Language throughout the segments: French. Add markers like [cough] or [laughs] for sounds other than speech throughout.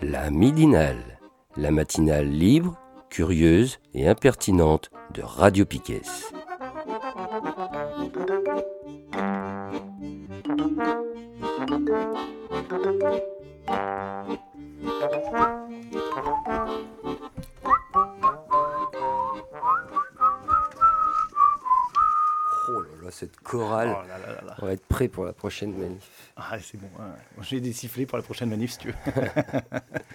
La midinale, la matinale libre, curieuse et impertinente de Radio Piquet. Pour la prochaine manif. Ah, c'est bon. hein. J'ai des sifflets pour la prochaine manif, si tu veux.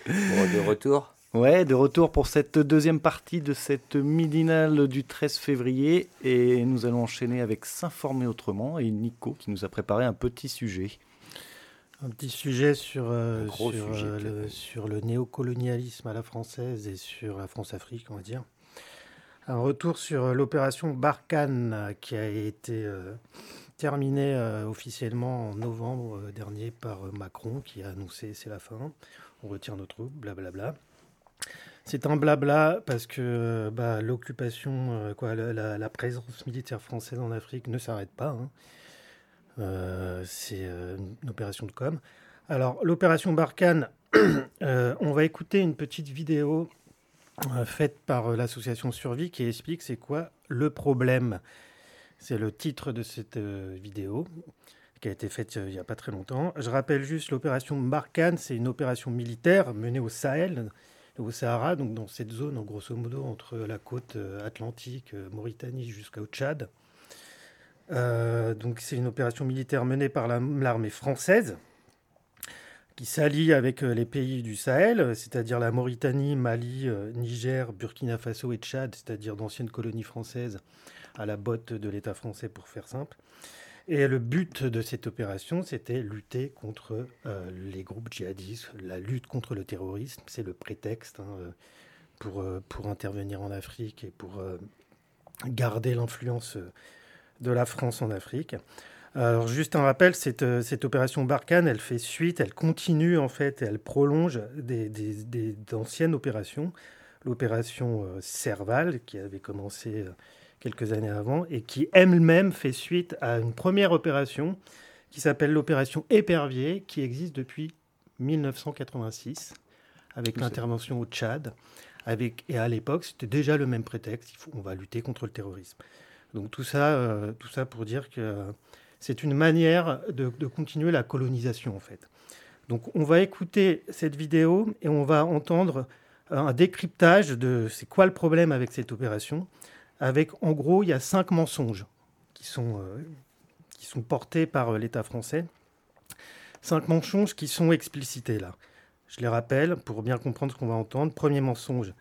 Bon, de retour. Ouais, de retour pour cette deuxième partie de cette midinale du 13 février. Et nous allons enchaîner avec S'informer autrement et Nico qui nous a préparé un petit sujet. Un petit sujet sur, euh, sur, sujet, euh, le, sur le néocolonialisme à la française et sur la France-Afrique, on va dire. Un retour sur euh, l'opération Barkhane euh, qui a été euh, terminée euh, officiellement en novembre euh, dernier par euh, Macron qui a annoncé c'est la fin, on retire nos troupes, blablabla. C'est un blabla parce que bah, l'occupation, quoi, la, présence militaire française en Afrique ne s'arrête pas. hein. C'est une opération de com. Alors, l'opération Barkhane, [coughs] on va écouter une petite vidéo faite par l'association Survie qui explique c'est quoi le problème. C'est le titre de cette euh, vidéo qui a été faite euh, il n'y a pas très longtemps. Je rappelle juste l'opération Barkhane, c'est une opération militaire menée au Sahel, au Sahara, donc dans cette zone, en grosso modo, entre la côte euh, atlantique, Mauritanie jusqu'au Tchad. Donc c'est une opération militaire menée par la- l'armée française qui s'allie avec les pays du Sahel, c'est-à-dire la Mauritanie, Mali, Niger, Burkina Faso et Tchad, c'est-à-dire d'anciennes colonies françaises à la botte de l'État français pour faire simple. Et le but de cette opération, c'était lutter contre euh, les groupes djihadistes, la lutte contre le terrorisme, c'est le prétexte hein, euh, pour, euh, pour intervenir en Afrique et pour garder l'influence de la France en Afrique. Alors juste un rappel, cette, cette opération Barkhane, elle fait suite, elle continue en fait, elle prolonge des, des- des- d'anciennes opérations. L'opération Serval, qui avait commencé quelques années avant, et qui elle-même fait suite à une première opération qui s'appelle l'opération Épervier, qui existe depuis 1986, avec l'intervention au Tchad. Avec, et à l'époque, c'était déjà le même prétexte, il faut, on va lutter contre le terrorisme. Donc tout ça, euh, tout ça pour dire que euh, c'est une manière de, de continuer la colonisation en fait. Donc on va écouter cette vidéo et on va entendre un décryptage de c'est quoi le problème avec cette opération. Avec en gros il y a cinq mensonges qui sont, euh, qui sont portés par euh, l'État français. Cinq mensonges qui sont explicités là. Je les rappelle pour bien comprendre ce qu'on va entendre. Premier mensonge,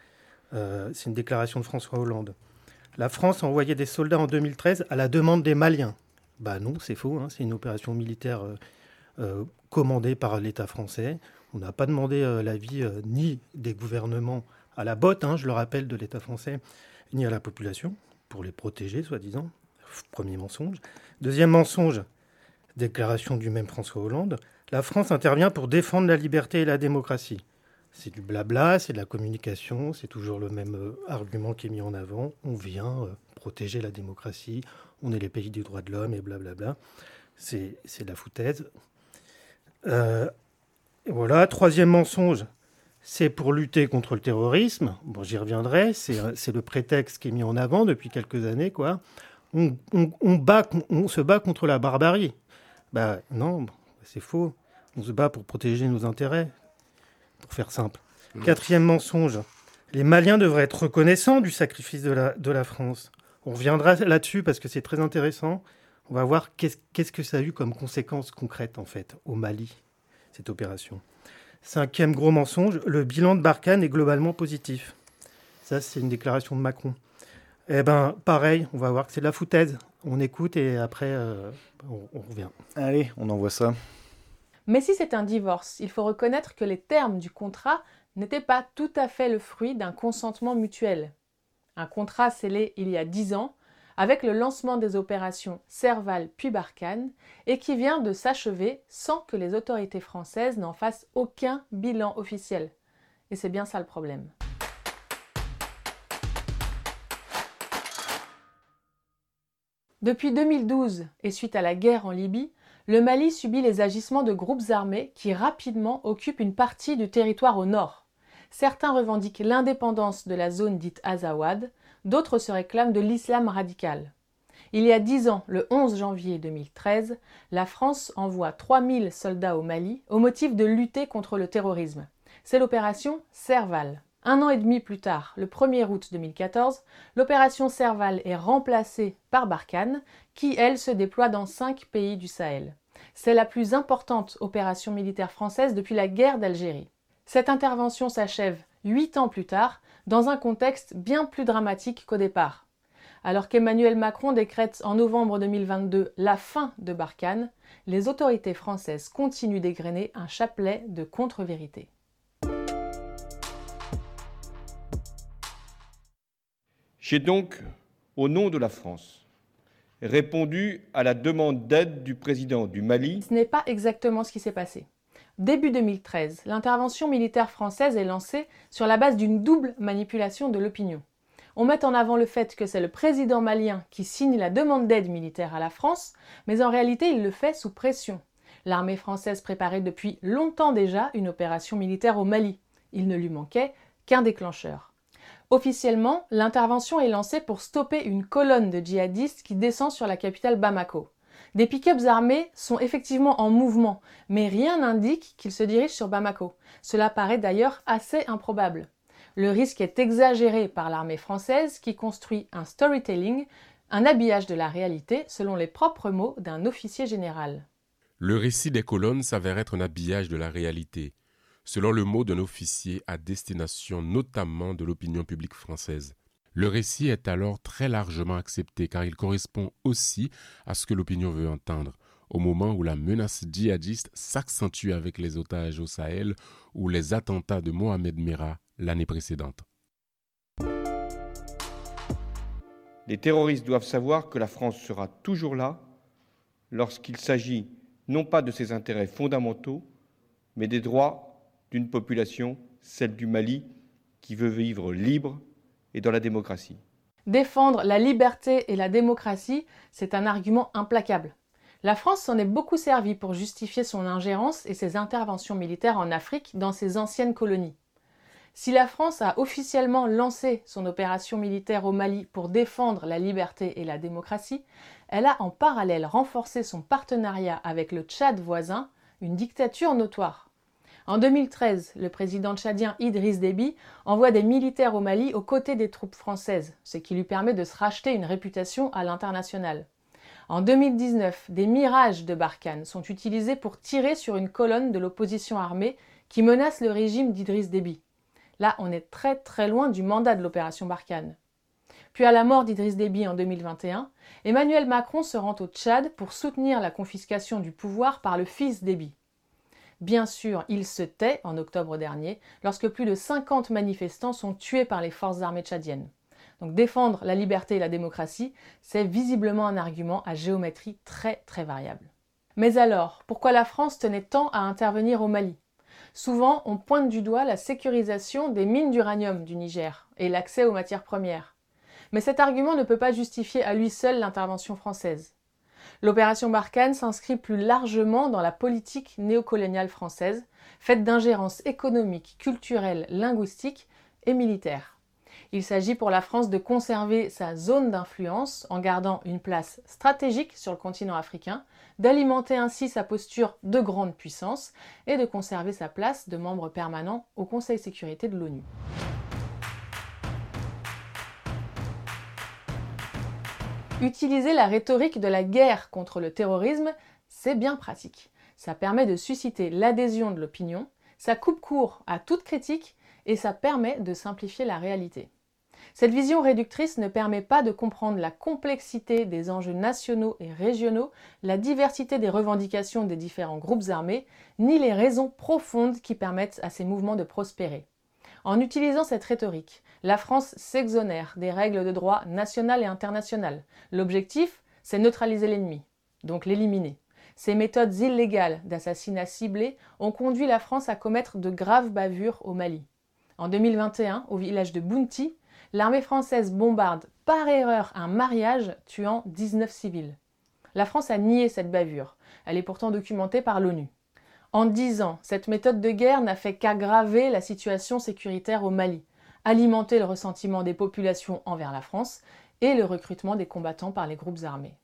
euh, c'est une déclaration de François Hollande. La France a envoyé des soldats en 2013 à la demande des Maliens. Bah non, c'est faux. hein, C'est une opération militaire commandée par l'État français. On n'a pas demandé l'avis ni des gouvernements à la botte, hein, je le rappelle, de l'État français, ni à la population, pour les protéger, soi-disant. Premier mensonge. Deuxième mensonge, déclaration du même François Hollande. La France intervient pour défendre la liberté et la démocratie. C'est du blabla, c'est de la communication, c'est toujours le même euh, argument qui est mis en avant. On vient euh, protéger la démocratie, on est les pays du droit de l'homme et blablabla. C'est de la foutaise. Euh, voilà, troisième mensonge, c'est pour lutter contre le terrorisme. Bon, j'y reviendrai, c'est euh, c'est le prétexte qui est mis en avant depuis quelques années, quoi. On, on- on bat, on se bat contre la barbarie. Bah non, c'est faux. On se bat pour protéger nos intérêts, pour faire simple. Mmh. Quatrième mensonge, les Maliens devraient être reconnaissants du sacrifice de la, de la France. On reviendra là-dessus parce que c'est très intéressant. On va voir qu'est-ce que ça a eu comme conséquences concrètes, en fait, au Mali, cette opération. Cinquième gros mensonge, le bilan de Barkhane est globalement positif. Ça, c'est une déclaration de Macron. Eh ben, pareil, on va voir que c'est de la foutaise. On écoute et après, euh, on, on revient. Allez, on envoie ça. Mais si c'est un divorce, il faut reconnaître que les termes du contrat n'étaient pas tout à fait le fruit d'un consentement mutuel. Un contrat scellé il y a dix ans avec le lancement des opérations Serval puis Barkhane et qui vient de s'achever sans que les autorités françaises n'en fassent aucun bilan officiel. Et c'est bien ça le problème. Depuis 2012 et suite à la guerre en Libye, le Mali subit les agissements de groupes armés qui rapidement occupent une partie du territoire au nord. Certains revendiquent l'indépendance de la zone dite Azawad, d'autres se réclament de l'islam radical. Il y a dix ans, le 11 janvier 2013, la France envoie 3000 soldats au Mali au motif de lutter contre le terrorisme. C'est l'opération Serval. Un an et demi plus tard, le 1er août 2014, l'opération Serval est remplacée par Barkhane, qui, elle, se déploie dans cinq pays du Sahel. C'est la plus importante opération militaire française depuis la guerre d'Algérie. Cette intervention s'achève huit ans plus tard, dans un contexte bien plus dramatique qu'au départ. Alors qu'Emmanuel Macron décrète en novembre 2022 la fin de Barkhane, les autorités françaises continuent d'égrener un chapelet de contre-vérités. J'ai donc, au nom de la France, répondu à la demande d'aide du président du Mali. Ce n'est pas exactement ce qui s'est passé. Début 2013, l'intervention militaire française est lancée sur la base d'une double manipulation de l'opinion. On met en avant le fait que c'est le président malien qui signe la demande d'aide militaire à la France, mais en réalité il le fait sous pression. L'armée française préparait depuis longtemps déjà une opération militaire au Mali. Il ne lui manquait qu'un déclencheur. Officiellement, l'intervention est lancée pour stopper une colonne de djihadistes qui descend sur la capitale Bamako. Des pick-ups armés sont effectivement en mouvement, mais rien n'indique qu'ils se dirigent sur Bamako. Cela paraît d'ailleurs assez improbable. Le risque est exagéré par l'armée française qui construit un storytelling, un habillage de la réalité selon les propres mots d'un officier général. Le récit des colonnes s'avère être un habillage de la réalité selon le mot d'un officier à destination notamment de l'opinion publique française. Le récit est alors très largement accepté car il correspond aussi à ce que l'opinion veut entendre, au moment où la menace djihadiste s'accentue avec les otages au Sahel ou les attentats de Mohamed Merah l'année précédente. Les terroristes doivent savoir que la France sera toujours là lorsqu'il s'agit non pas de ses intérêts fondamentaux, mais des droits d'une population, celle du Mali, qui veut vivre libre et dans la démocratie. Défendre la liberté et la démocratie, c'est un argument implacable. La France s'en est beaucoup servie pour justifier son ingérence et ses interventions militaires en Afrique dans ses anciennes colonies. Si la France a officiellement lancé son opération militaire au Mali pour défendre la liberté et la démocratie, elle a en parallèle renforcé son partenariat avec le Tchad voisin, une dictature notoire. En 2013, le président tchadien Idriss Déby envoie des militaires au Mali aux côtés des troupes françaises, ce qui lui permet de se racheter une réputation à l'international. En 2019, des mirages de Barkhane sont utilisés pour tirer sur une colonne de l'opposition armée qui menace le régime d'Idriss Déby. Là, on est très très loin du mandat de l'opération Barkhane. Puis à la mort d'Idriss Déby en 2021, Emmanuel Macron se rend au Tchad pour soutenir la confiscation du pouvoir par le fils Déby. Bien sûr, il se tait en octobre dernier, lorsque plus de 50 manifestants sont tués par les forces armées tchadiennes. Donc défendre la liberté et la démocratie, c'est visiblement un argument à géométrie très très variable. Mais alors, pourquoi la France tenait tant à intervenir au Mali? Souvent, on pointe du doigt la sécurisation des mines d'uranium du Niger et l'accès aux matières premières. Mais cet argument ne peut pas justifier à lui seul l'intervention française. L'opération Barkhane s'inscrit plus largement dans la politique néocoloniale française, faite d'ingérences économiques, culturelles, linguistiques et militaires. Il s'agit pour la France de conserver sa zone d'influence en gardant une place stratégique sur le continent africain, d'alimenter ainsi sa posture de grande puissance et de conserver sa place de membre permanent au Conseil de sécurité de l'ONU. Utiliser la rhétorique de la guerre contre le terrorisme, c'est bien pratique. Ça permet de susciter l'adhésion de l'opinion, ça coupe court à toute critique et ça permet de simplifier la réalité. Cette vision réductrice ne permet pas de comprendre la complexité des enjeux nationaux et régionaux, la diversité des revendications des différents groupes armés, ni les raisons profondes qui permettent à ces mouvements de prospérer. En utilisant cette rhétorique, la France s'exonère des règles de droit national et international. L'objectif, c'est neutraliser l'ennemi, donc l'éliminer. Ces méthodes illégales d'assassinat ciblé ont conduit la France à commettre de graves bavures au Mali. En 2021, au village de Bounti, l'armée française bombarde par erreur un mariage tuant 19 civils. La France a nié cette bavure. Elle est pourtant documentée par l'ONU. En dix ans, cette méthode de guerre n'a fait qu'aggraver la situation sécuritaire au Mali, alimenter le ressentiment des populations envers la France et le recrutement des combattants par les groupes armés.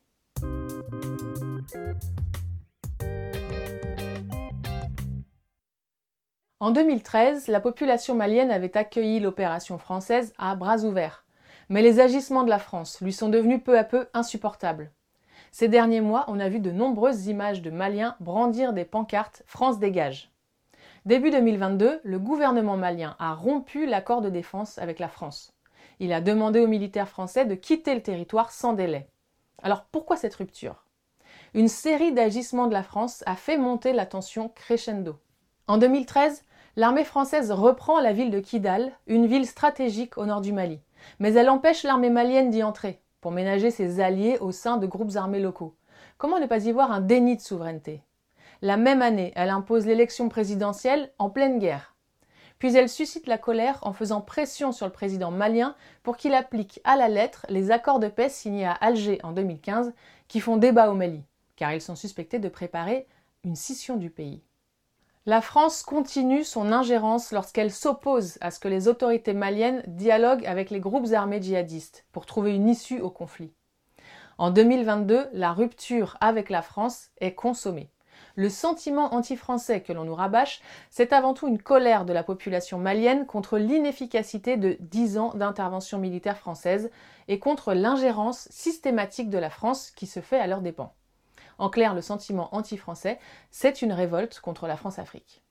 En 2013, la population malienne avait accueilli l'opération française à bras ouverts. Mais les agissements de la France lui sont devenus peu à peu insupportables. Ces derniers mois, on a vu de nombreuses images de Maliens brandir des pancartes France dégage. Début 2022, le gouvernement malien a rompu l'accord de défense avec la France. Il a demandé aux militaires français de quitter le territoire sans délai. Alors pourquoi cette rupture? Une série d'agissements de la France a fait monter la tension crescendo. En 2013, l'armée française reprend la ville de Kidal, une ville stratégique au nord du Mali. Mais elle empêche l'armée malienne d'y entrer, pour ménager ses alliés au sein de groupes armés locaux. Comment ne pas y voir un déni de souveraineté? La même année, elle impose l'élection présidentielle en pleine guerre. Puis elle suscite la colère en faisant pression sur le président malien pour qu'il applique à la lettre les accords de paix signés à Alger en 2015 qui font débat au Mali, car ils sont suspectés de préparer une scission du pays. La France continue son ingérence lorsqu'elle s'oppose à ce que les autorités maliennes dialoguent avec les groupes armés djihadistes pour trouver une issue au conflit. En 2022, la rupture avec la France est consommée. Le sentiment anti-français que l'on nous rabâche, c'est avant tout une colère de la population malienne contre l'inefficacité de dix ans d'intervention militaire française et contre l'ingérence systématique de la France qui se fait à leurs dépens. En clair, le sentiment anti-français, c'est une révolte contre la France-Afrique.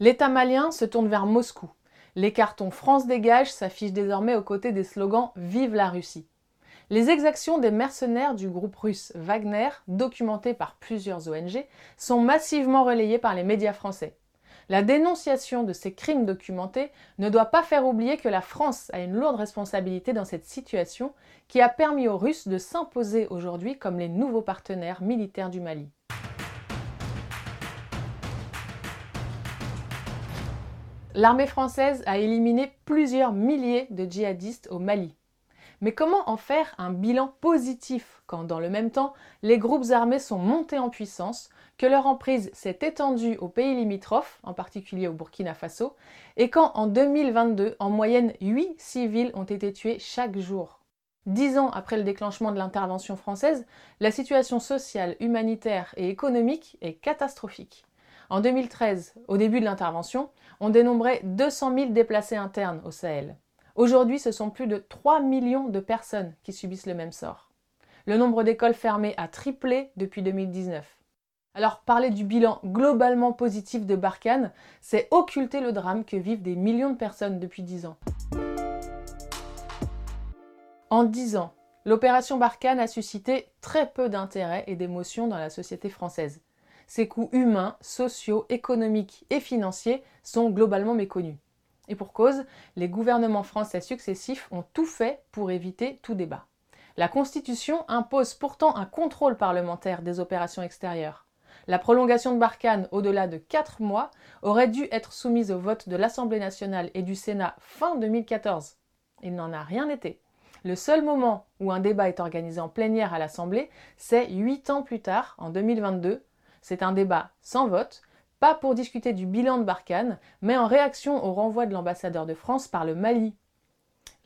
L'État malien se tourne vers Moscou. Les cartons France dégage s'affichent désormais aux côtés des slogans Vive la Russie. Les exactions des mercenaires du groupe russe Wagner, documentées par plusieurs ONG, sont massivement relayées par les médias français. La dénonciation de ces crimes documentés ne doit pas faire oublier que la France a une lourde responsabilité dans cette situation qui a permis aux Russes de s'imposer aujourd'hui comme les nouveaux partenaires militaires du Mali. L'armée française a éliminé plusieurs milliers de djihadistes au Mali. Mais comment en faire un bilan positif quand, dans le même temps, les groupes armés sont montés en puissance, que leur emprise s'est étendue aux pays limitrophes, en particulier au Burkina Faso, et quand en 2022, en moyenne, 8 civils ont été tués chaque jour. Dix ans après le déclenchement de l'intervention française, la situation sociale, humanitaire et économique est catastrophique. En 2013, au début de l'intervention, on dénombrait 200 000 déplacés internes au Sahel. Aujourd'hui, ce sont plus de 3 millions de personnes qui subissent le même sort. Le nombre d'écoles fermées a triplé depuis 2019. Alors parler du bilan globalement positif de Barkhane, c'est occulter le drame que vivent des millions de personnes depuis 10 ans. En 10 ans, l'opération Barkhane a suscité très peu d'intérêt et d'émotion dans la société française. Ses coûts humains, sociaux, économiques et financiers sont globalement méconnus. Et pour cause, les gouvernements français successifs ont tout fait pour éviter tout débat. La Constitution impose pourtant un contrôle parlementaire des opérations extérieures. La prolongation de Barkhane au-delà de 4 mois aurait dû être soumise au vote de l'Assemblée nationale et du Sénat fin 2014. Il n'en a rien été. Le seul moment où un débat est organisé en plénière à l'Assemblée, c'est 8 ans plus tard, en 2022. C'est un débat sans vote, pas pour discuter du bilan de Barkhane, mais en réaction au renvoi de l'ambassadeur de France par le Mali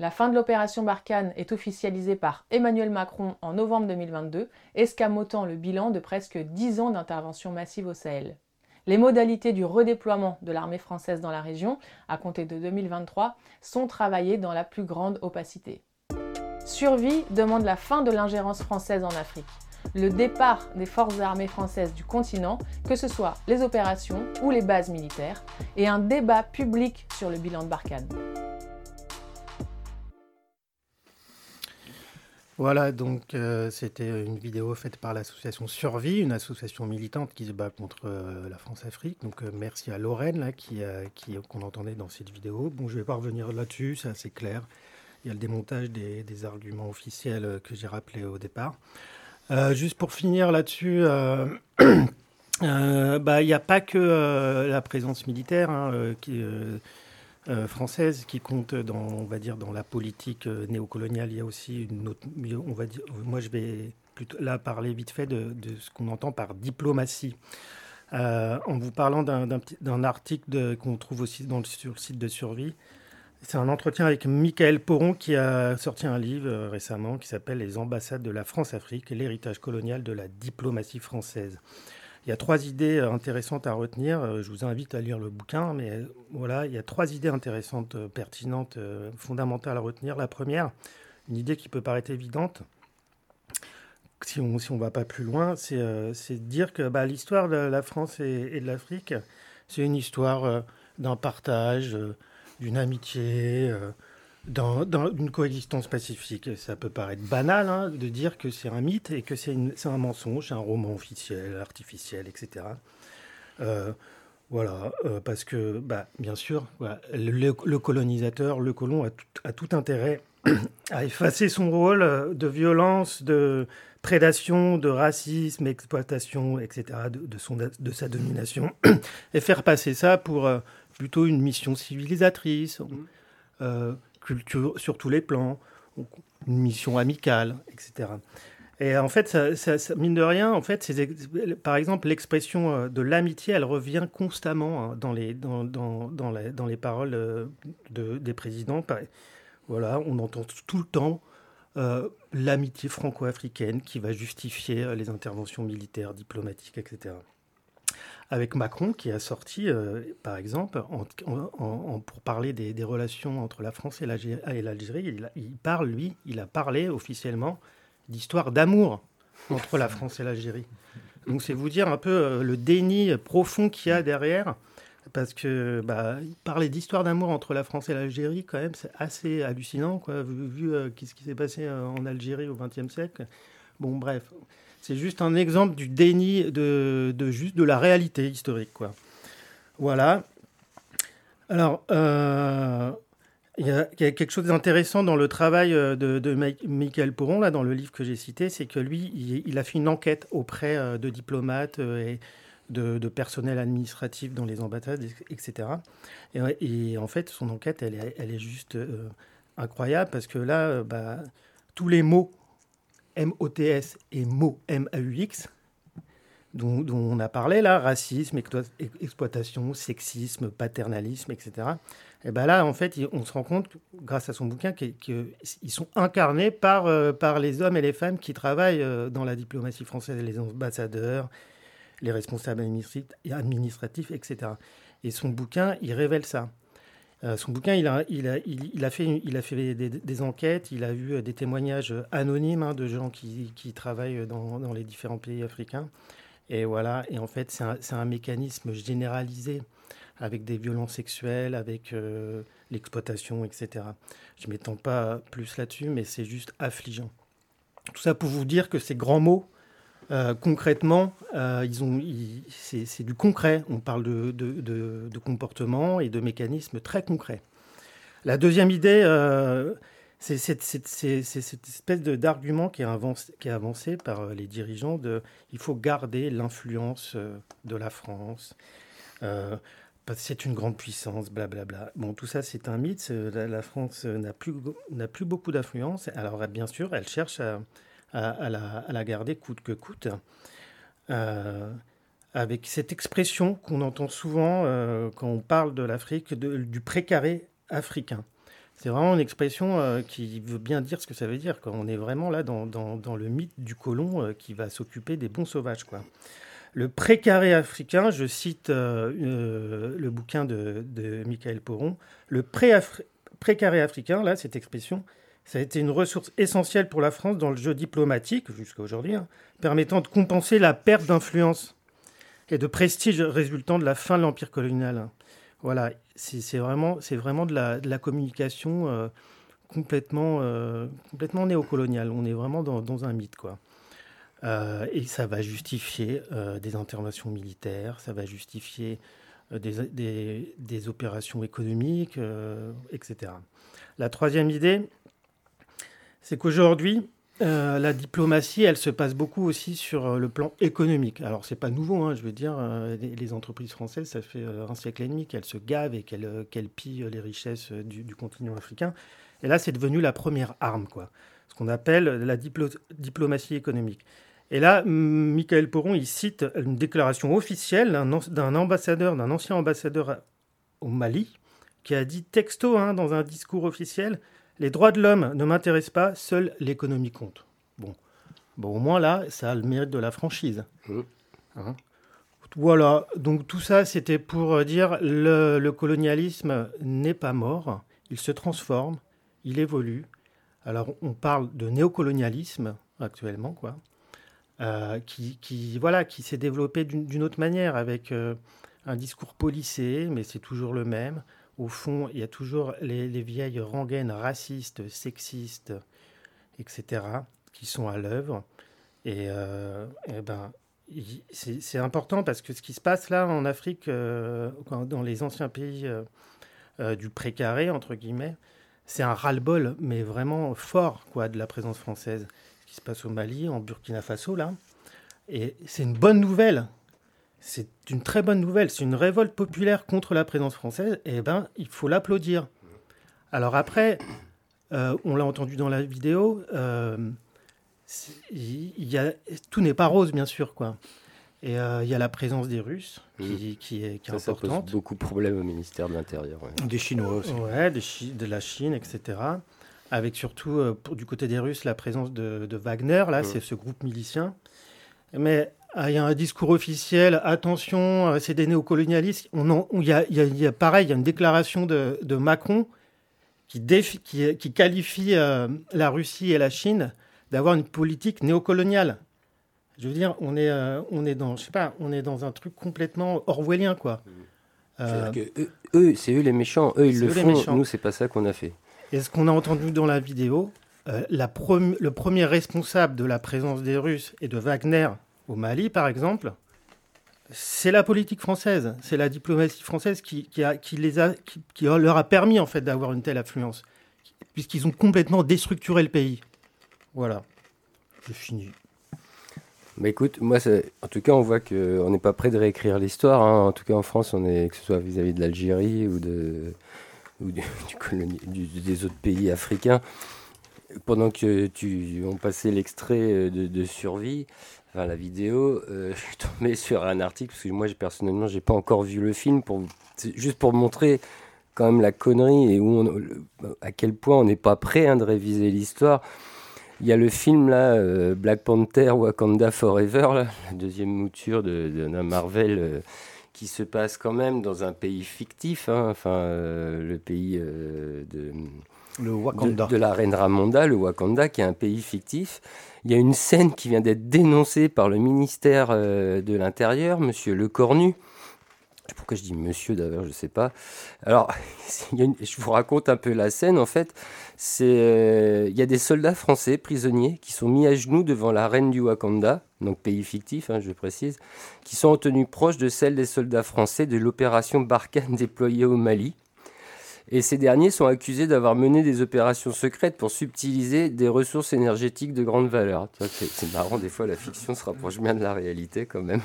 la fin de l'opération Barkhane est officialisée par Emmanuel Macron en novembre 2022, escamotant le bilan de presque 10 ans d'intervention massive au Sahel. Les modalités du redéploiement de l'armée française dans la région, à compter de 2023, sont travaillées dans la plus grande opacité. Survie demande la fin de l'ingérence française en Afrique, le départ des forces armées françaises du continent, que ce soit les opérations ou les bases militaires, et un débat public sur le bilan de Barkhane. Voilà, donc euh, c'était une vidéo faite par l'association Survie, une association militante qui se bat contre euh, la France-Afrique. Donc euh, merci à Lorraine qui, qu'on entendait dans cette vidéo. Bon, je ne vais pas revenir là-dessus, c'est assez clair. Il y a le démontage des, des arguments officiels que j'ai rappelés au départ. juste pour finir là-dessus, [coughs] bah, il n'y a pas que la présence militaire hein, qui euh, française qui compte dans, on va dire, dans la politique euh, néocoloniale. Il y a aussi une autre, on va dire, moi je vais plutôt là parler vite fait de, ce qu'on entend par diplomatie. Euh, en vous parlant d'un article qu'on trouve aussi sur le site de Survie, c'est un entretien avec Michael Poron qui a sorti un livre récemment qui s'appelle Les ambassades de la France-Afrique, l'héritage colonial de la diplomatie française. Il y a trois idées euh, intéressantes à retenir. Euh, je vous invite à lire le bouquin, mais euh, voilà, il y a trois idées intéressantes, pertinentes, fondamentales à retenir. La première, une idée qui peut paraître évidente, si on si va pas plus loin, c'est de dire que bah, l'histoire de la France et, de l'Afrique, c'est une histoire d'un partage, d'une amitié, dans, une coexistence pacifique. Ça peut paraître banal hein, de dire que c'est un mythe et que c'est un mensonge, un roman officiel, artificiel, etc. Euh, voilà, euh, parce que, bah, bien sûr, le, colonisateur, le colon a tout, a tout, intérêt [clears throat] à effacer son rôle de violence, de prédation, de racisme, exploitation, etc., de, son, de sa domination, [clears throat] et faire passer ça pour euh, plutôt une mission civilisatrice. Mmh culture sur tous les plans, une mission amicale, etc. Et en fait, ça, mine de rien, en fait, par exemple, l'expression euh, de l'amitié, elle revient constamment hein, dans les, dans, dans, dans, les, paroles euh, de, des présidents. Voilà, on entend tout le temps euh, l'amitié franco-africaine qui va justifier les interventions militaires, diplomatiques, etc avec Macron qui a sorti, euh, par exemple, pour parler des, relations entre la France et l'Algérie, il, parle, lui, il a parlé officiellement d'histoire d'amour entre la France et l'Algérie. Donc c'est vous dire un peu euh, le déni profond qu'il y a derrière, parce que bah, parler d'histoire d'amour entre la France et l'Algérie, quand même, c'est assez hallucinant, vu euh, ce qui s'est passé en Algérie au XXe siècle. Bon, bref. C'est juste un exemple du déni de, juste de la réalité historique, quoi. Voilà. Alors, euh, il y, a quelque chose d'intéressant dans le travail euh, de, Michael Pouron, là, dans le livre que j'ai cité, c'est que lui, il, a fait une enquête auprès euh, de diplomates et de, personnel administratif dans les ambassades, etc. Et, en fait, son enquête, elle est, elle est juste incroyable parce que là, bah, tous les mots MOTS et MO, M-A-U-X, dont, on a parlé là, racisme, exploitation, sexisme, paternalisme, etc. Et bien là, en fait, on se rend compte, grâce à son bouquin, qu'ils sont incarnés par, euh, par les hommes et les femmes qui travaillent euh, dans la diplomatie française, les ambassadeurs, les responsables administratifs, etc. Et son bouquin, il révèle ça. Euh, son bouquin, il a, fait, des, enquêtes, il a euh, des témoignages anonymes hein, de gens qui, travaillent dans, les différents pays africains. Et voilà, et en fait, c'est un, un, mécanisme généralisé avec des violences sexuelles, avec euh, l'exploitation, etc. Je ne m'étends pas plus là-dessus, mais c'est juste affligeant. Tout ça pour vous dire que ces grands mots, euh, concrètement, euh, ils ont, c'est, du concret. On parle de, de, comportement et de mécanismes très concrets. La deuxième idée, euh, c'est cette, espèce d'argument qui, est avancé par les dirigeants de il faut garder l'influence de la France. c'est une grande puissance, blablabla. Bon, tout ça, c'est un mythe. La, France n'a plus beaucoup d'influence. Alors, bien sûr, elle cherche à, à, la, garder coûte que coûte. Euh, avec cette expression qu'on entend souvent euh, quand on parle de l'Afrique, du précaré africain. C'est vraiment une expression euh, qui veut bien dire ce que ça veut dire. Quand on est vraiment là dans, dans, le mythe du colon qui va s'occuper des bons sauvages. Quoi. Le précaré africain, je cite le bouquin de, de Michael Poron, le précaré africain, là, cette expression, ça a été une ressource essentielle pour la France dans le jeu diplomatique, jusqu'à aujourd'hui, hein, permettant de compenser la perte d'influence et de prestige résultant de la fin de l'empire colonial. Voilà, c'est vraiment, vraiment de la, communication euh, complètement, complètement néocolonial. On est vraiment dans, un mythe, quoi. et ça va justifier des interventions militaires, ça va justifier des, opérations économiques, etc. La troisième idée, c'est qu'aujourd'hui, euh, la diplomatie, elle se passe beaucoup aussi sur euh, le plan économique. Alors, c'est pas nouveau, hein, je veux dire, euh, les, entreprises françaises, ça fait un siècle et demi qu'elles se gavent et qu'elles pillent les richesses du, continent africain. Et là, c'est devenu la première arme, quoi. Ce qu'on appelle la diplomatie économique. Et là, Michael Poron, il cite une déclaration officielle d'un ambassadeur, d'un ancien ambassadeur au Mali, qui a dit texto hein, dans un discours officiel les droits de l'homme ne m'intéressent pas, seule l'économie compte. Bon. bon, au moins là, ça a le mérite de la franchise. Mmh. Hein voilà, donc tout ça, c'était pour dire le, le colonialisme n'est pas mort, il se transforme, il évolue. Alors, on parle de néocolonialisme actuellement, quoi, euh, qui, qui, voilà, qui s'est développé d'une autre manière avec euh, un discours policé, mais c'est toujours le même au fond, il y a toujours les, vieilles rengaines racistes, sexistes, etc., qui sont à l'œuvre. Et, euh, ben, c'est important parce que ce qui se passe là en Afrique, euh, dans les anciens pays euh, du précaré, entre guillemets, c'est un ras-le-bol, mais vraiment fort, quoi, de la présence française. Ce qui se passe au Mali, en Burkina Faso, là. Et c'est une bonne nouvelle c'est une très bonne nouvelle. C'est une révolte populaire contre la présence française. Et eh ben, il faut l'applaudir. Alors après, euh, on l'a entendu dans la vidéo, euh, y a, tout n'est pas rose, bien sûr. Quoi. Et euh, il y a la présence des Russes qui, mmh. qui est, qui est ça, importante. Ça pose beaucoup de problèmes au ministère de l'Intérieur. Des Chinois aussi. Ouais, de la Chine, etc. Avec surtout, euh, pour, du côté des Russes, la présence de, Wagner, là, mmh. c'est ce groupe milicien. Mais il y a un discours officiel, attention, euh, c'est des néocolonialistes. Il y, a, y, a, pareil, il y a une déclaration de, Macron qui, qui, qui qualifie euh, la Russie et la Chine d'avoir une politique néocoloniale. Je veux dire, on est, euh, on est dans, je sais pas, on est dans un truc complètement orwellien, quoi. eux, c'est eux les méchants, eux ils le font. Nous, c'est pas ça qu'on a fait. Et ce qu'on a entendu dans la vidéo, la le premier responsable de la présence des Russes et de Wagner au Mali, par exemple, c'est la politique française, c'est la diplomatie française qui, leur a permis en fait d'avoir une telle affluence, puisqu'ils ont complètement déstructuré le pays. Voilà, je finis. Mais écoute, moi, en tout cas, on voit qu'on n'est pas prêt de réécrire l'histoire. Hein. En tout cas, en France, on est, que ce soit vis-à-vis de l'Algérie ou, [laughs] des autres pays africains. Pendant que tu on passait l'extrait de, de survie, la vidéo, euh, [laughs] je suis tombé sur un article, parce que moi personnellement, j'ai pas encore vu le film, pour, juste pour montrer quand même la connerie et où à quel point on n'est pas prêt hein, de réviser l'histoire. Il y a le film là, euh, Black Panther Wakanda Forever, la deuxième mouture d'un de, Marvel euh, qui se passe quand même dans un pays fictif, hein, enfin le pays de, le Wakanda. de, la reine Ramonda, le Wakanda, qui est un pays fictif. Il y a une scène qui vient d'être dénoncée par le ministère euh, de l'Intérieur, monsieur Lecornu. Pourquoi je dis monsieur d'ailleurs, je ne sais pas. Alors, [laughs] je vous raconte un peu la scène. En fait, euh, il y a des soldats français prisonniers qui sont mis à genoux devant la reine du Wakanda, donc pays fictif, hein, je précise, qui sont en tenue proche de celle des soldats français de l'opération Barkhane déployée au Mali. Et ces derniers sont accusés d'avoir mené des opérations secrètes pour subtiliser des ressources énergétiques de grande valeur. C'est marrant, des fois la fiction se rapproche bien de la réalité quand même.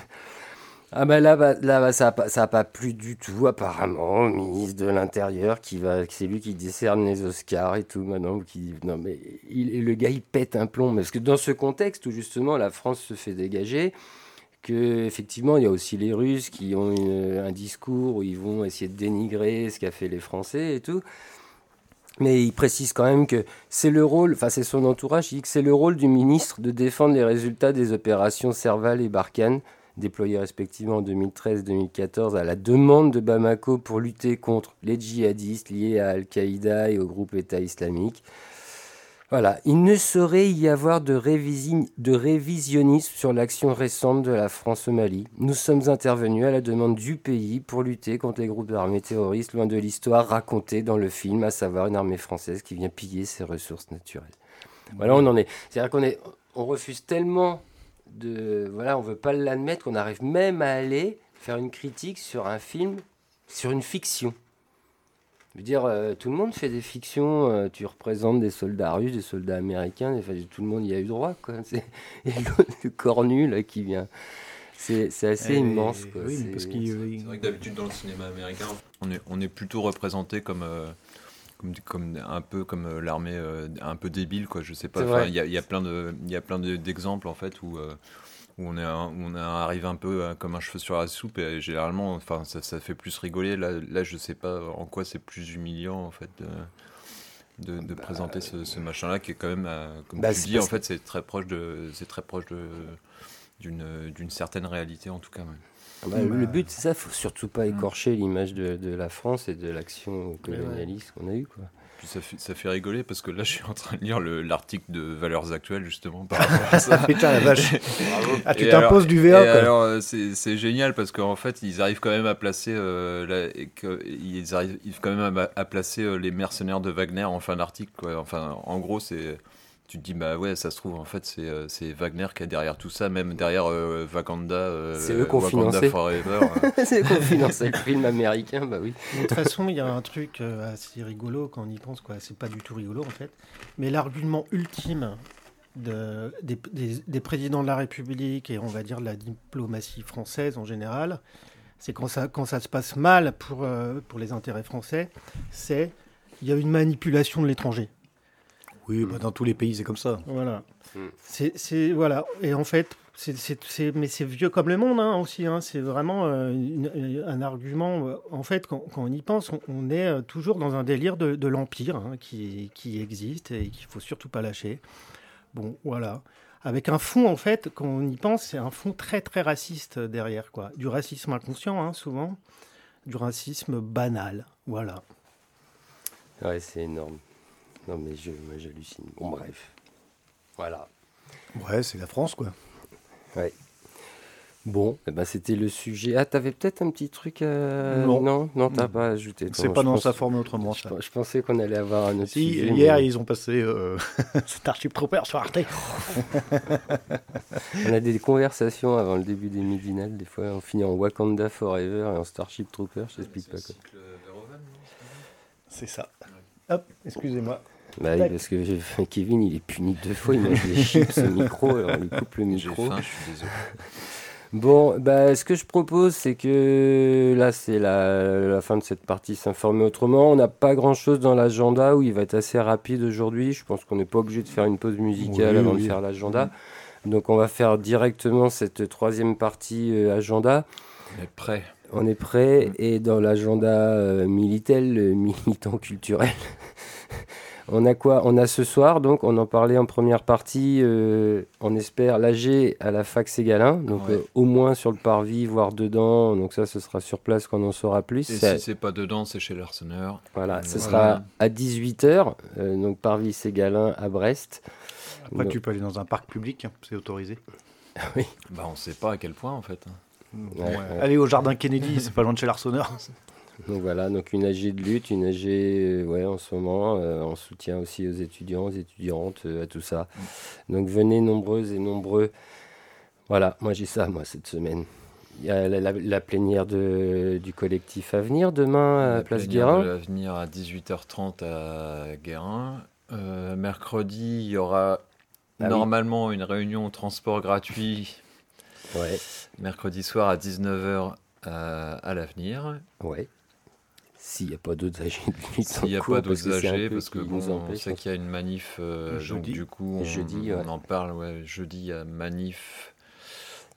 Ah ben là, bah, là bah, ça n'a pas, pas plu du tout apparemment au ministre de l'Intérieur qui va, c'est lui qui décerne les Oscars et tout maintenant. Qui, non mais le gars il pète un plomb parce que dans ce contexte où justement la France se fait dégager, effectivement, il y a aussi les Russes qui ont un discours où ils vont essayer de dénigrer ce qu'a fait les Français et tout. Mais il précise quand même que c'est le rôle, enfin c'est son entourage, il dit que c'est le rôle du ministre de défendre les résultats des opérations Serval et Barkhane, déployées respectivement en 2013 2014 à la demande de Bamako pour lutter contre les djihadistes liés à Al-Qaïda et au groupe État islamique. Voilà, il ne saurait y avoir de, révisionnisme sur l'action récente de la France au Mali. Nous sommes intervenus à la demande du pays pour lutter contre les groupes d'armées terroristes, loin de l'histoire racontée dans le film, à savoir une armée française qui vient piller ses ressources naturelles. Voilà, on en est. C'est-à-dire qu'on on refuse tellement de, voilà, on veut pas l'admettre qu'on arrive même à aller faire une critique sur un film, sur une fiction. Je veux dire, euh, tout le monde fait des fictions. Euh, tu représentes des soldats russes, des soldats américains. tout le monde y a eu droit. Quoi. [laughs] Et le cornu là, qui vient. C'est assez immense. Quoi. Oui, parce C'est vrai que d'habitude, dans le cinéma américain, on est, on est plutôt représenté comme. Euh, comme, comme, un peu comme l'armée un peu débile quoi je sais pas il y, y, a plein de il y a plein d'exemples en fait où où on est, on arrive un peu euh, comme un cheveu sur la soupe et généralement, enfin, ça, ça fait plus rigoler. Là, là, je sais pas en quoi c'est plus humiliant en fait de, de, bah, présenter ce, ce machin-là qui est quand même, euh, comme bah, tu dis, en fait, c'est très proche de, c'est très proche de d'une d'une certaine réalité en tout cas. Ah bah, le but, c'est ça, faut surtout pas écorcher l'image de, de, la France et de l'action colonialiste qu'on a eue. Quoi ça fait, ça fait rigoler parce que là, je suis en train de lire l'article de Valeurs Actuelles justement par rapport à ça. [laughs] Putain, la vache. ah, tu t'imposes du VA. alors, euh, c'est génial parce qu'en fait, ils arrivent quand même à placer, euh, et que, ils arrivent quand même à, à placer euh, les mercenaires de Wagner en fin d'article. Enfin, en gros, c'est tu te dis bah ouais ça se trouve en fait c'est euh, Wagner qui est derrière tout ça même derrière euh, Wakanda euh, c'est eux qui ont financé. [laughs] C'est eux qui ont financé le film américain bah oui. De toute façon il y a un truc assez rigolo quand on y pense quoi. C'est pas du tout rigolo en fait. Mais l'argument ultime de, des, des, présidents de la République et on va dire de la diplomatie française en général c'est quand ça, quand ça se passe mal pour, pour les intérêts français c'est il y a une manipulation de l'étranger oui, bah, dans tous les pays, c'est comme ça. Voilà. Mm. C'est, voilà. Et en fait, c'est, mais c'est vieux comme le monde hein, aussi. Hein. C'est vraiment euh, un argument. Euh, en fait, quand, on y pense, on, est euh, toujours dans un délire de, l'Empire hein, qui, qui, existe et qu'il faut surtout pas lâcher. Bon, voilà. Avec un fond, en fait, quand on y pense, c'est un fond très, très raciste derrière. quoi. Du racisme inconscient, souvent. Du racisme banal. Voilà. Ouais, c'est énorme. Non, mais je, moi, j'hallucine. Bon, bref. Voilà. Ouais, c'est la France, quoi. Ouais. Bon, eh ben, c'était le sujet. Ah, t'avais peut-être un petit truc à... Non. Non, non t'as pas ajouté. C'est pas dans sa forme autrement, ça. Je, pensais qu'on allait avoir un autre si, hier, ils ont passé euh, [laughs] Starship Trooper sur Arte. [laughs] on a des conversations avant le début des midinales. Des fois, on finit en Wakanda Forever et en Starship Trooper. Je t'explique pas quoi. C'est ça. Hop, excusez-moi. Bah oui, parce que [laughs] Kevin, il est puni deux fois, il mange des chips au micro, alors on lui coupe le micro. Faim, je suis désolé. [laughs] Bon, bah, ce que je propose, c'est que là, c'est la, la, fin de cette partie s'informer autrement. On n'a pas grand-chose dans l'agenda où il va être assez rapide aujourd'hui. Je pense qu'on n'est pas obligé de faire une pause musicale avant de faire l'agenda. Donc, on va faire directement cette troisième partie euh, agenda. On est prêt. On est prêt. Et dans l'agenda euh, militaire, militant culturel, [laughs] on a quoi? On a ce soir, donc on en parlait en première partie, euh, on espère l'AG à la fac Ségalin, donc euh, au moins sur le parvis, voire dedans, donc ça ce sera sur place quand on en saura plus. Et si c'est pas dedans, c'est chez l'Arseneur. Voilà, ce sera à 18h, euh, donc parvis Ségalin à Brest. Après tu peux aller dans un parc public, hein, c'est autorisé. [laughs] oui. Bah on sait pas à quel point en fait. Allez au jardin Kennedy, c'est pas loin de chez l'Arseneur. [laughs] Donc voilà, donc une AG de lutte, une AG euh, ouais, en ce moment, euh, en soutien aussi aux étudiants, aux étudiantes, euh, à tout ça. Donc venez nombreuses et nombreux. Voilà, moi j'ai ça, moi, cette semaine. Il y a la, plénière de, du collectif Avenir demain à Place Guérin. L'avenir à 18h30 à Guérin. mercredi, il y aura ah normalement une réunion transport gratuit. Ouais. Mercredi soir à 19h à l'avenir. Ouais. S'il n'y a pas d'autres AG de S'il n'y a pas d'autres AG, parce que bon, on sait qu'il y a une manif, euh, jeudi. donc du coup, on, jeudi, on en parle, ouais, jeudi, il y a manif.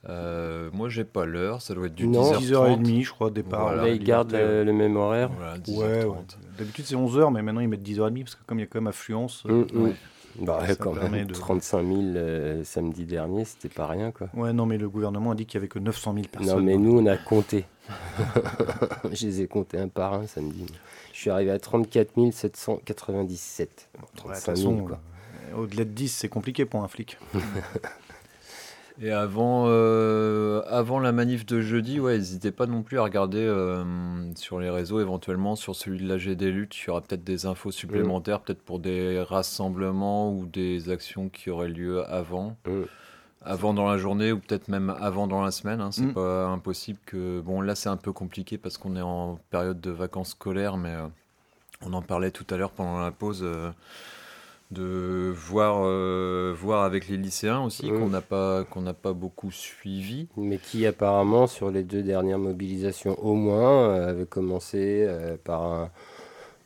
Euh, moi, j'ai pas l'heure, ça doit être du 10h30. 10h30, je crois, départ. Voilà, là, ils gardent le, même horaire. Voilà, ouais, ouais. D'habitude, c'est 11h, mais maintenant, ils mettent 10h30, parce que comme il y a quand même affluence. Mm, mm. Bah, quand même, de... 35 000 euh, samedi dernier, c'était pas rien. Quoi. Ouais, non, mais le gouvernement a dit qu'il y avait que 900 000 personnes. Non, mais nous, on a compté. [laughs] je les ai comptés un par un samedi. Je suis arrivé à 34 797. 35 000, quoi. Au-delà de 10, c'est compliqué pour un flic. [laughs] Et avant, euh, avant la manif de jeudi, ouais, n'hésitez pas non plus à regarder euh, sur les réseaux, éventuellement sur celui de la GD Lutte, il y aura peut-être des infos supplémentaires, peut-être pour des rassemblements ou des actions qui auraient lieu avant. Avant dans la journée ou peut-être même avant dans la semaine. Hein. C'est mm. pas impossible que. Bon, là, c'est un peu compliqué parce qu'on est en période de vacances scolaires, mais euh, on en parlait tout à l'heure pendant la pause de voir, euh, voir avec les lycéens aussi, qu'on n'a pas, qu'on n'a pas beaucoup suivi. Mais qui apparemment, sur les deux dernières mobilisations au moins, euh, avaient commencé euh, par un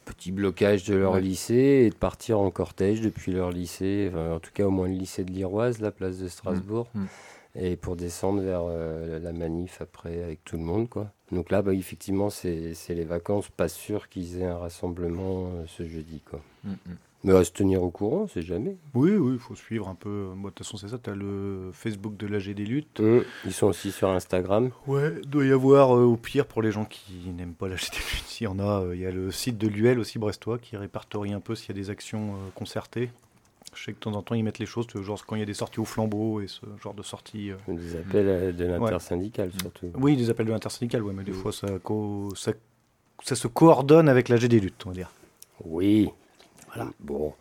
petit blocage de leur lycée et de partir en cortège depuis leur lycée, en tout cas au moins le lycée de l'Iroise, la place de Strasbourg. Mmh. Mmh. Et pour descendre vers la manif après avec tout le monde. quoi. Donc là, bah, effectivement, c'est les vacances. Pas sûr qu'ils aient un rassemblement ce jeudi. quoi. Mais à se tenir au courant, c'est jamais. Oui, oui, il faut suivre un peu. Moi, de toute façon, c'est ça. Tu as le Facebook de l'AG des luttes. Mmh, ils sont aussi sur Instagram. Ouais, il doit y avoir, euh, au pire, pour les gens qui n'aiment pas l'AG des luttes, il y en a. Euh, il y a le site de l'UL aussi, brestois, qui répertorie un peu s'il y a des actions euh, concertées. Je sais que de temps en temps, ils mettent les choses, genre quand il y a des sorties au flambeau et ce genre de sorties. Des appels de l'intersyndicale, surtout. Oui, des appels de l'intersyndicale, ouais, mais des fois, ça, ça, ça, se coordonne avec l'AG des luttes, on va dire. Oui, Bon.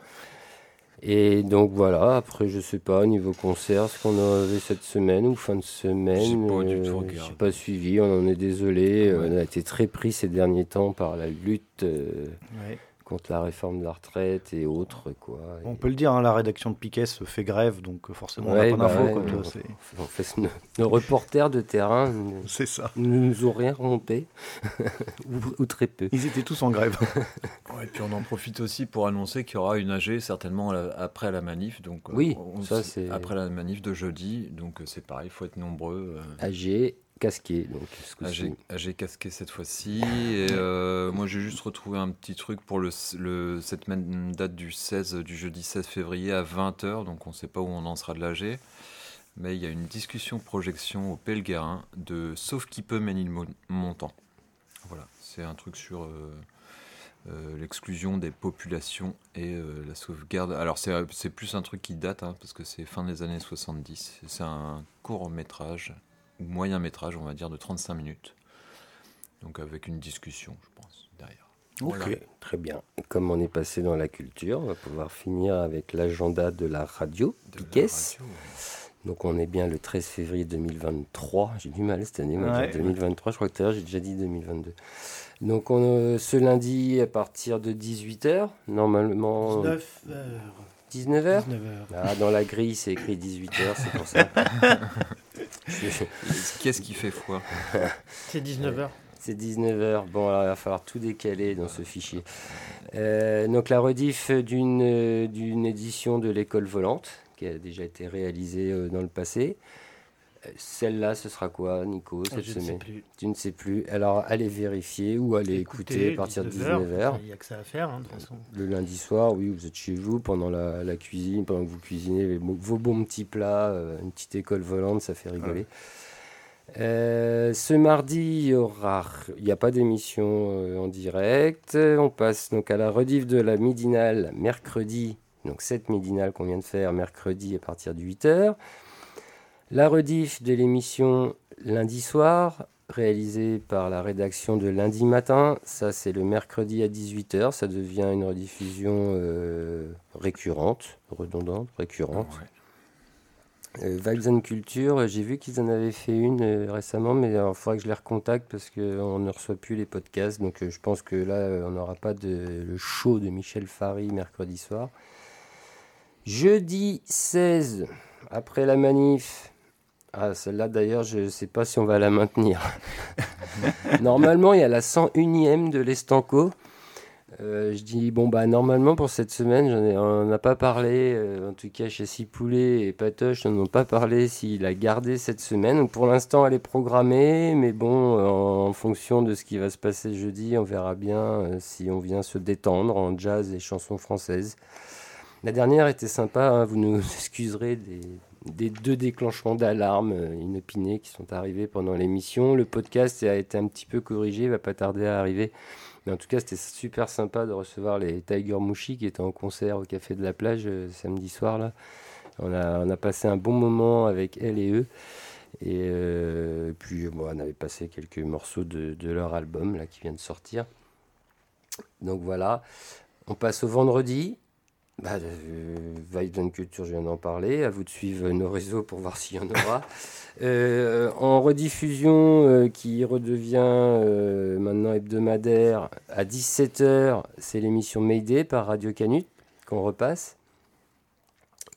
Et donc voilà, après je sais pas, niveau concert, ce qu'on avait cette semaine ou fin de semaine, je n'ai pas suivi, on en est désolé, on a été très pris ces derniers temps par la lutte. Euh, contre la réforme de la retraite et autres. Quoi. On peut le dire, hein, la rédaction de Piquet se fait grève, donc euh, forcément on n'a pas bah d'infos. en fait, [laughs] nos, reporters de terrain [laughs] ça. ne nous ont rien remonté, [laughs] ou, très peu. Ils étaient tous en grève. et puis on en profite aussi pour annoncer qu'il y aura une AG certainement après la manif. Donc, euh, oui, ça c'est... Après la manif de jeudi, donc euh, c'est pareil, il faut être nombreux. AG casqué. Donc, AG, casqué cette fois-ci. Et euh, moi, j'ai juste retrouvé un petit truc pour le, cette même date du 16, du jeudi 16 février à 20h. Donc, on ne sait pas où on en sera de l'AG. Mais il y a une discussion projection au Pelguerin de Sauf qui peut Ménilmontant. Voilà, c'est un truc sur euh, euh, l'exclusion des populations et la sauvegarde. Alors, c'est plus un truc qui date, hein, parce que c'est fin des années 70. C'est un court métrage moyen métrage, on va dire, de 35 minutes. Donc avec une discussion, je pense, derrière. Ok, très bien. comme on est passé dans la culture, on va pouvoir finir avec l'agenda de la radio, de Donc on est bien le 13 février 2023. J'ai du mal cette année, 2023. Je crois que tout à l'heure j'ai déjà dit 2022. Donc on, euh, ce lundi à partir de 18h, normalement... 19h. 19h, Ah, dans la grille, c'est écrit 18h, c'est pour ça. [laughs] [laughs] Qu'est-ce qui fait foi? C'est 19h. C'est 19h. Bon, alors il va falloir tout décaler dans ce fichier. Euh, donc la rediff d'une, d'une édition de l'école volante qui a déjà été réalisée euh, dans le passé. Celle-là, ce sera quoi, Nico, cette Je ne sais plus. Tu ne sais plus. Alors, allez vérifier ou allez écouter, à partir de 19h. Il n'y a que ça à faire, hein, de toute façon. Le lundi soir, oui, vous êtes chez vous pendant la, cuisine, pendant que vous cuisinez vos bons petits plats, euh, une petite école volante, ça fait rigoler. Euh, ce mardi, il n'y aura, a pas d'émission euh, en direct. On passe donc à la rediff de la midinale mercredi. Donc cette midinale qu'on vient de faire mercredi à partir de 8h. La rediff de l'émission lundi soir, réalisée par la rédaction de lundi matin, ça c'est le mercredi à 18h, ça devient une rediffusion euh, récurrente, redondante, récurrente. Euh, Vibes and Culture, j'ai vu qu'ils en avaient fait une euh, récemment, mais il faudra que je les recontacte parce qu'on ne reçoit plus les podcasts. Donc je pense que là, on n'aura pas de, le show de Michel Fary mercredi soir. Jeudi 16, après la manif, ah, celle-là d'ailleurs, je ne sais pas si on va la maintenir. [laughs] normalement, il y a la 101e de l'Estanco. Euh, je dis, bon, bah, normalement, pour cette semaine, on n'a pas parlé, euh, en tout cas chez Sipoulet et Patoche, on n'a pas parlé s'il a gardé cette semaine. Pour l'instant, elle est programmée, mais bon, en, fonction de ce qui va se passer jeudi, on verra bien euh, si on vient se détendre en jazz et chansons françaises. La dernière était sympa, hein, vous nous [laughs] excuserez des des deux déclenchements d'alarme inopinés qui sont arrivés pendant l'émission. Le podcast a été un petit peu corrigé, il va pas tarder à arriver. Mais en tout cas, c'était super sympa de recevoir les Tiger Mouchi qui étaient en concert au Café de la Plage samedi soir. Là. On, a, on a passé un bon moment avec elle et eux. Et puis, bon, on avait passé quelques morceaux de, de, leur album là, qui vient de sortir. Donc voilà, on passe au vendredi. Bah, euh, Culture, je viens d'en parler. À vous de suivre nos réseaux pour voir s'il y en aura. [laughs] Euh, en rediffusion euh, qui redevient euh, maintenant hebdomadaire à 17h, c'est l'émission Mayday par Radio Canut qu'on repasse.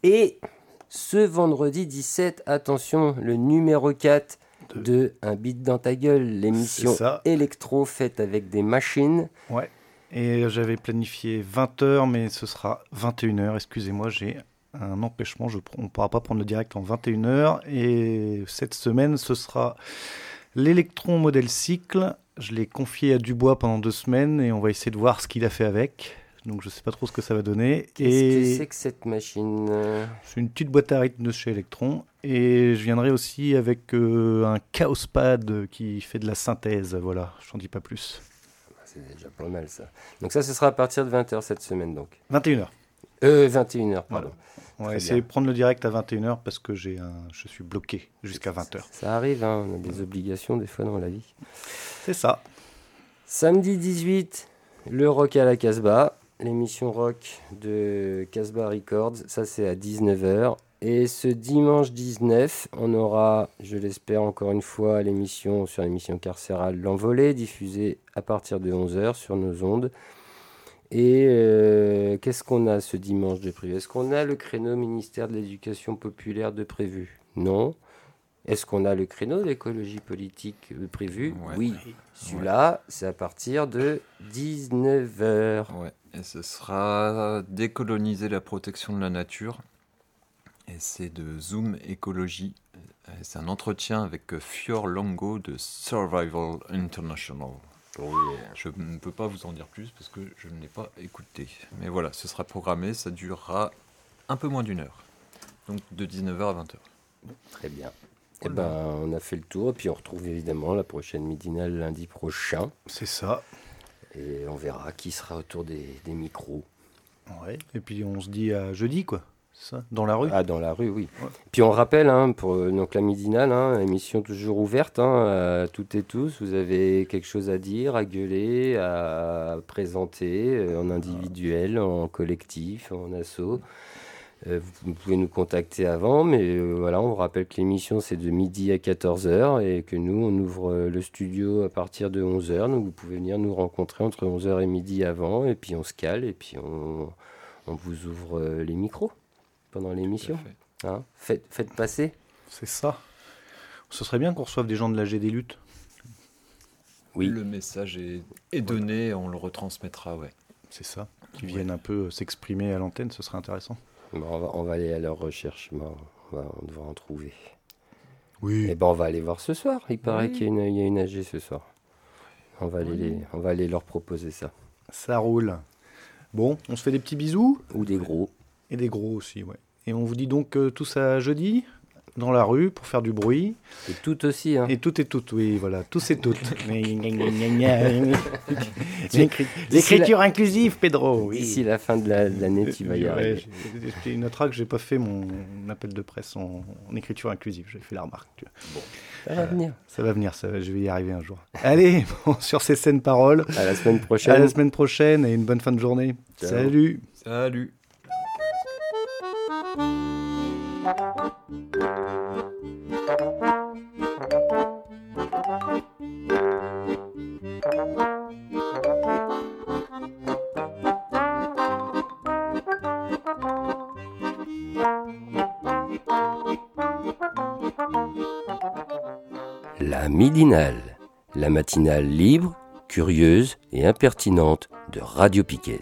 Et ce vendredi 17, attention, le numéro 4 de Un beat dans ta gueule, l'émission électro faite avec des machines. Ouais. Et j'avais planifié 20h, mais ce sera 21h. Excusez-moi, j'ai un empêchement. Je, on ne pourra pas prendre le direct en 21h. Et cette semaine, ce sera l'électron modèle cycle. Je l'ai confié à Dubois pendant deux semaines et on va essayer de voir ce qu'il a fait avec. Donc je ne sais pas trop ce que ça va donner. Qu'est-ce que c'est que cette machine C'est une petite boîte à rythme de chez Electron. Et je viendrai aussi avec euh, un Chaos Pad qui fait de la synthèse. Voilà, je n'en dis pas plus c'est déjà pas mal ça. Donc ça, ce sera à partir de 20h cette semaine donc. 21h. Euh, 21h, pardon. On va essayer de prendre le direct à 21h parce que j'ai un... je suis bloqué jusqu'à 20h. Ça arrive, hein, on a des obligations des fois dans la vie. C'est ça. Samedi 18, le rock à la Casbah, l'émission rock de Casbah Records, ça c'est à 19h. Et ce dimanche 19, on aura, je l'espère encore une fois, l'émission sur l'émission carcérale L'Envolée, diffusée à partir de 11h sur nos ondes. Et euh, qu'est-ce qu'on a ce dimanche de prévu? Est-ce qu'on a le créneau ministère de l'Éducation populaire de prévu? Non. Est-ce qu'on a le créneau d'écologie politique de prévu? Oui. Celui-là, c'est à partir de 19h. Ouais. Et ce sera décoloniser la protection de la nature et c'est de Zoom Écologie. Euh, c'est un entretien avec euh, Fior Longo de Survival International. Je ne peux pas vous en dire plus parce que je ne l'ai pas écouté. Mais voilà, ce sera programmé, ça durera un peu moins d'une heure. Donc de 19h à 20h. Très bien. Eh ben, on a fait le tour, et puis on retrouve évidemment la prochaine midinale lundi prochain. C'est ça. Et on verra qui sera autour des, des micros. Ouais. Et puis on se dit à jeudi, quoi dans la rue Ah, dans la rue, oui. Puis on rappelle, hein, pour donc, la midinale, hein, émission toujours ouverte hein, à toutes et tous. Vous avez quelque chose à dire, à gueuler, à présenter euh, en individuel, en collectif, en asso. Euh, vous pouvez nous contacter avant, mais euh, voilà, on vous rappelle que l'émission c'est de midi à 14h et que nous on ouvre le studio à partir de 11h. Donc vous pouvez venir nous rencontrer entre 11h et midi avant, et puis on se cale, et puis on, on vous ouvre les micros pendant l'émission. Hein faites, faites passer. C'est ça. Ce serait bien qu'on reçoive des gens de la des luttes. Oui. Le message est, donné, on le retransmettra, ouais. C'est ça. Qui viennent un peu s'exprimer à l'antenne, ce serait intéressant. on, va, on, va, aller à leur recherche, on, va, on devra en trouver. Oui. Et eh ben on va aller voir ce soir. Il paraît qu'il y, y, a une AG ce soir. On va, aller les, on va aller leur proposer ça. Ça roule. Bon, on se fait des petits bisous. Ou des gros. Et des gros aussi, ouais. Et on vous dit donc euh, tout ça jeudi dans la rue pour faire du bruit. Et tout aussi. Hein. Et tout et tout, oui, voilà, tous et toutes. [laughs] L'écriture inclusive, Pedro. Oui. D'ici la fin de l'année, tu vas y arriver. J'ai une que j'ai pas fait mon appel de presse en, écriture inclusive. J'ai fait la remarque. Bon, ça va venir. Ça va venir, ça je vais y arriver un jour. Allez, [laughs] sur ces scènes paroles. À la semaine prochaine. À la semaine prochaine et une bonne fin de journée. Salut. Salut. La matinale libre, curieuse et impertinente de Radio Piquet.